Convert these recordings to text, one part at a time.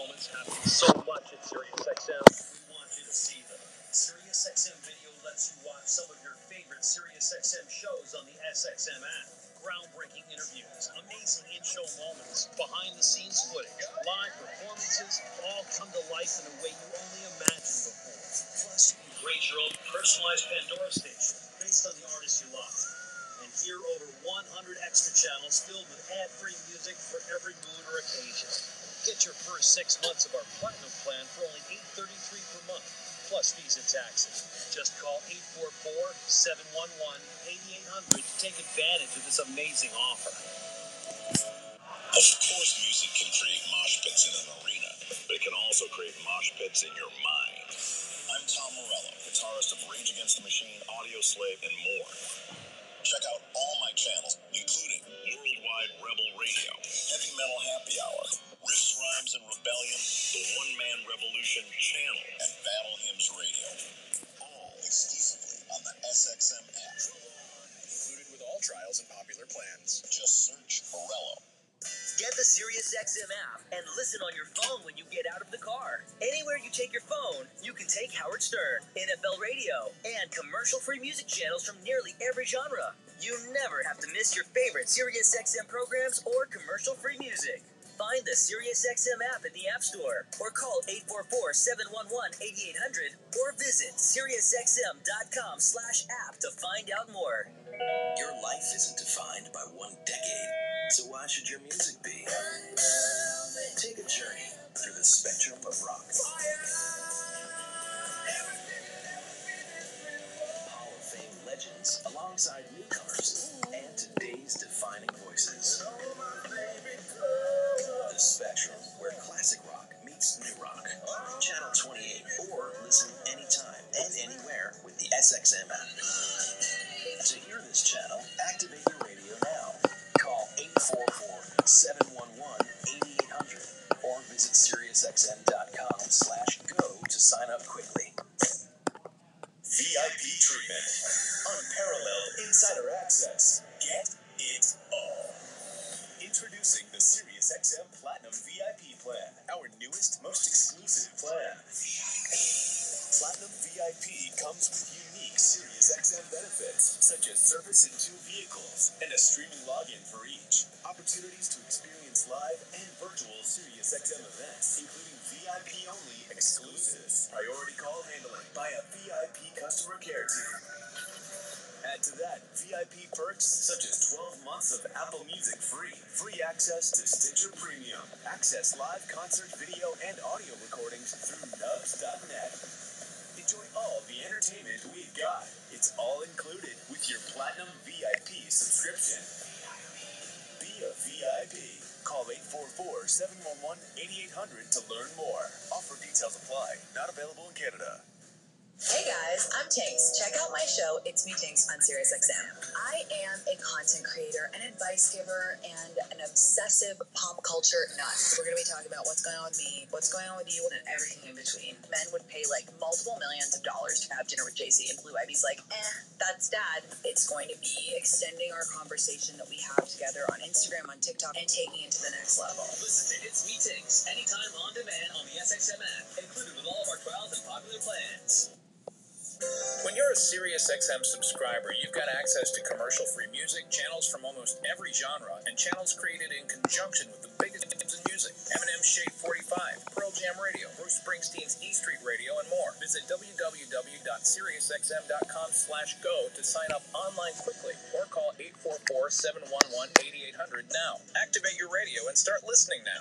moments so much at SiriusXM. We want you to see them. SiriusXM Video lets you watch some of your favorite SiriusXM shows on the SXM app. Groundbreaking interviews, amazing in-show moments, behind-the-scenes footage, live performances, all come to life in a way you only imagined before. Plus, you can create your own personalized Pandora station based on the artists you love. And hear over 100 extra channels filled with ad-free music for every mood or occasion. Get your first six months of our platinum plan for only $8.33 per month, plus fees and taxes. Just call 844-711-8800 to take advantage of this amazing offer. Of course, music can create mosh pits in an arena, but it can also create mosh pits in your mind. I'm Tom Morello, guitarist of Rage Against the Machine, Audioslave, and more. Check out all my channels, including Worldwide Rebel Radio, Revolution channel, and Battle Hymns Radio. All exclusively on the SXM app. Included with all trials and popular plans. Just search Morello. Get the SiriusXM app and listen on your phone when you get out of the car. Anywhere you take your phone, you can take Howard Stern, NFL Radio, and commercial-free music channels from nearly every genre. You never have to miss your favorite SiriusXM programs or commercial-free music. Find the SiriusXM app in the App Store or call 844-711-8800 or visit SiriusXM.com slash app to find out more. Your life isn't defined by one decade, so why should your music be? Take a journey through the spectrum of rock. Hall of Fame legends alongside newcomers and today's defining voices. To hear this channel, activate your radio now. Call 844-711-8800 or visit SiriusXM.com slash go to sign up quickly. VIP treatment. Unparalleled insider access. Get it all. Introducing the SiriusXM Platinum VIP plan, our newest, most exclusive plan. Platinum VIP comes with unique SiriusXM benefits, such as service in two vehicles and a streaming login for each. Opportunities to experience live and virtual SiriusXM events, including VIP only exclusives. Priority call handling by a VIP customer care team. Add to that VIP perks such as 12 months of Apple Music free, free access to Stitcher Premium, access live concert video and audio recordings through nugs.net. All the entertainment we've got. It's all included with your Platinum VIP subscription. Be a VIP. Call 844-711-8800 to learn more. Offer details apply. Not available in Canada. Hey guys, I'm Tinks. Check out my show, It's Me Tinks, on SiriusXM. I am a content creator, an advice giver, and an obsessive pop culture nut. We're going to be talking about what's going on with me, what's going on with you, and everything in between. Men would pay like multiple millions of dollars to have dinner with Jay-Z, and Blue Ivy's like, eh, that's dad. It's going to be extending our conversation that we have together on Instagram, on TikTok, and taking it to the next level. Listen to It's Me Tinks anytime on demand on the SXM app, included with all of our trials and popular plans. When you're a SiriusXM subscriber, you've got access to commercial free music, channels from almost every genre, and channels created in conjunction with the biggest names in music Eminem's Shade 45, Pearl Jam Radio, Bruce Springsteen's E Street Radio, and more. Visit www.siriusxm.com slash go to sign up online quickly or call 844-711-8800 now. Activate your radio and start listening now.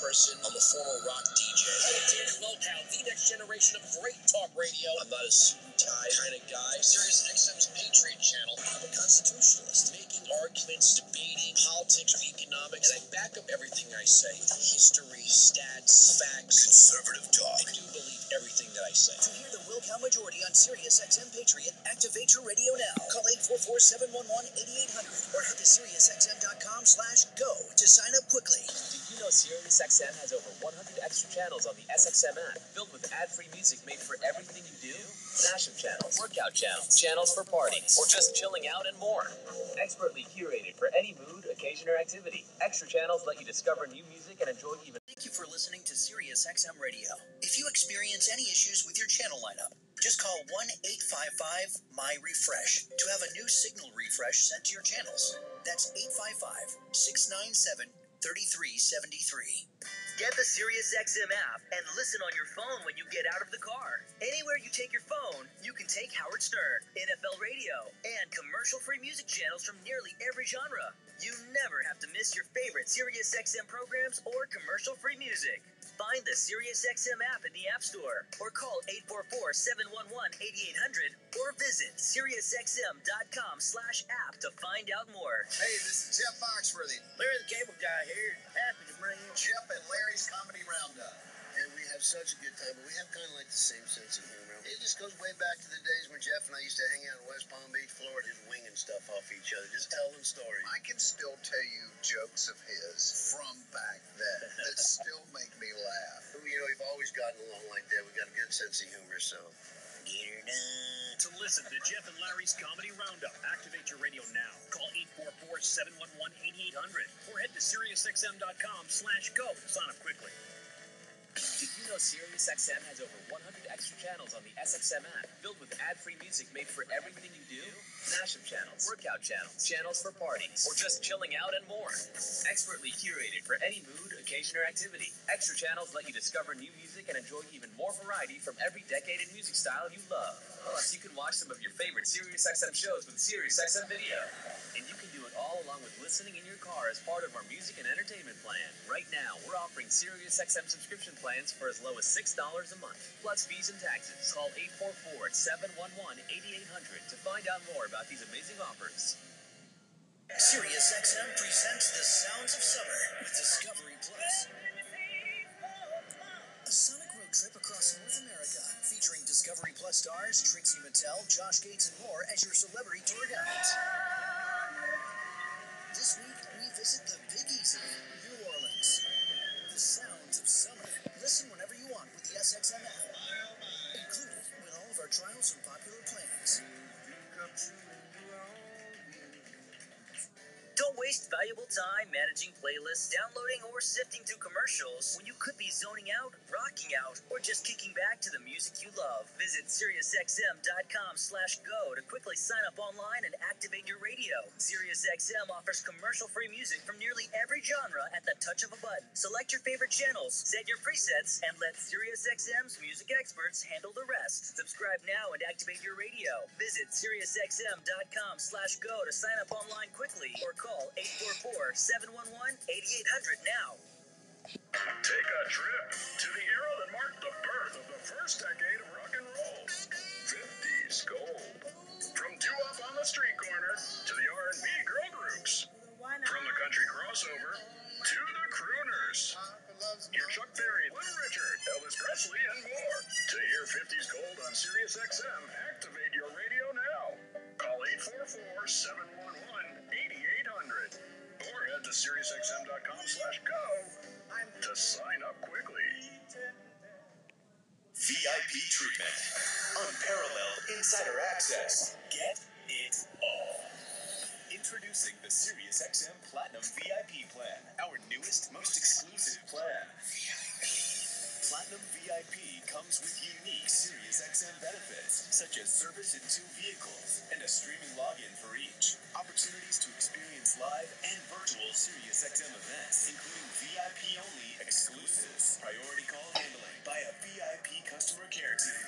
I'm a pretty loud person. I'm a former rock DJ. Hey, Tanner Lowcow, the next generation of great talk radio. I'm not a suit and tie kind of guy. Sirius XM's Patriot channel. I'm a constitutionalist, making arguments, debating politics or economics, and I back up everything I say. History, stats, facts, conservative talk. I do believe everything that I say. To hear the Wilkow majority on Sirius XM Patriot, activate your radio now. Call 844-711-8800 or head to SiriusXM.com slash go to sign up quickly. You know SiriusXM has over 100 extra channels on the SXM app, filled with ad-free music made for everything you do? Mashup channels, workout channels, channels for parties, or just chilling out and more. Expertly curated for any mood, occasion, or activity. Extra channels let you discover new music and enjoy even Thank you for listening to Sirius XM Radio. If you experience any issues with your channel lineup, just call 1 855 My Refresh to have a new signal refresh sent to your channels. That's 855 697 3373. Get the SiriusXM app and listen on your phone when you get out of the car. Anywhere you take your phone, you can take Howard Stern, NFL Radio, and commercial-free music channels from nearly every genre. You never have to miss your favorite SiriusXM programs or commercial-free music. Find the SiriusXM app in the App Store or call 844-711-8800 or visit SiriusXM.com slash app to find out more. Hey, this is Jeff Foxworthy. Larry the Cable Guy here. Happy to bring you Jeff and Larry's Comedy Roundup. And we have such a good time, but we have kind of like the same sense of humor. It just goes way back to the days when Jeff and I used to hang out in West Palm Beach, Florida, just winging stuff off each other, just telling stories. I can still tell you jokes of his from back then that still make me laugh. You know, we've always gotten along like that. We've got a good sense of humor, so. Get her done. To listen to Jeff and Larry's Comedy Roundup, activate your radio now. Call 844-711-8800 or head to SiriusXM.com slash go to sign up quickly. Did you know SiriusXM has over 100 extra channels on the SXM app, filled with ad-free music made for everything you do? Mashup channels, workout channels, channels for parties, or just chilling out and more. Expertly curated for any mood, occasion, or activity. Extra channels let you discover new music and enjoy even more variety from every decade and music style you love. Plus, you can watch some of your favorite SiriusXM shows with SiriusXM Video. And you can do it all along with listening in your car as part of our music and entertainment plan. Right now, we're offering SiriusXM subscription plans for as low as $6 a month, plus fees and taxes. Call 844-711-8800 to find out more about these amazing offers. SiriusXM presents The Sounds of Summer with Discovery Plus. A sonic road trip across North America, featuring Discovery Plus stars Trixie Mattel, Josh Gates, and more as your celebrity tour guides. This week, we visit the valuable time managing playlists, downloading, or sifting through commercials when you could be zoning out, rocking out, or just kicking back to the music you love. Visit SiriusXM.com slash go to quickly sign up online and activate your radio. SiriusXM offers commercial-free music from nearly every genre at the touch of a button. Select your favorite channels, set your presets, and let SiriusXM's music experts handle the rest. Subscribe now and activate your radio. Visit SiriusXM.com slash go to sign up online quickly or call 844-711-8800 now. Take a trip to the era that marked the birth of the first decade of rock and roll. 50s gold. To SiriusXM.com slash go to sign up quickly. VIP treatment. Unparalleled insider access. Get it all. Introducing the SiriusXM Platinum VIP plan, our newest, most exclusive plan. Comes with unique SiriusXM benefits, such as service in two vehicles and a streaming login for each. Opportunities to experience live and virtual SiriusXM events, including VIP-only exclusives, priority call handling by a VIP customer care team.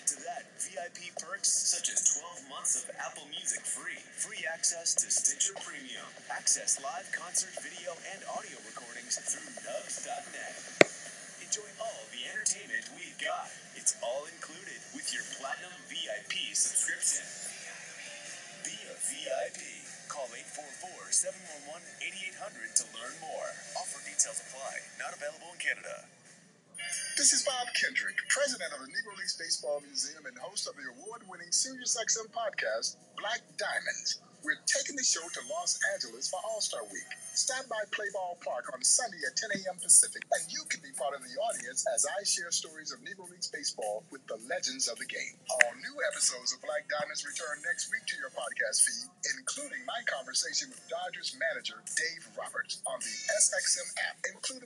Add to that VIP perks such as 12 months of Apple Music free, free access to Stitcher Premium, access live concert video and audio recordings through nugs.net. Enjoy all the entertainment we've got. It's all included with your Platinum VIP subscription. Be a VIP. Call 844-711-8800 to learn more. Offer details apply. Not available in Canada. This is Bob Kendrick, president of the Negro Leagues Baseball Museum and host of the award-winning SiriusXM podcast, Black Diamonds. We're taking the show to Los Angeles for All-Star Week. Stop by Playball Park on Sunday at 10 a.m. Pacific, and you can be part of the audience as I share stories of Negro Leagues baseball with the legends of the game. All new episodes of Black Diamonds return next week to your podcast feed, including my conversation with Dodgers manager Dave Roberts on the SXM app, including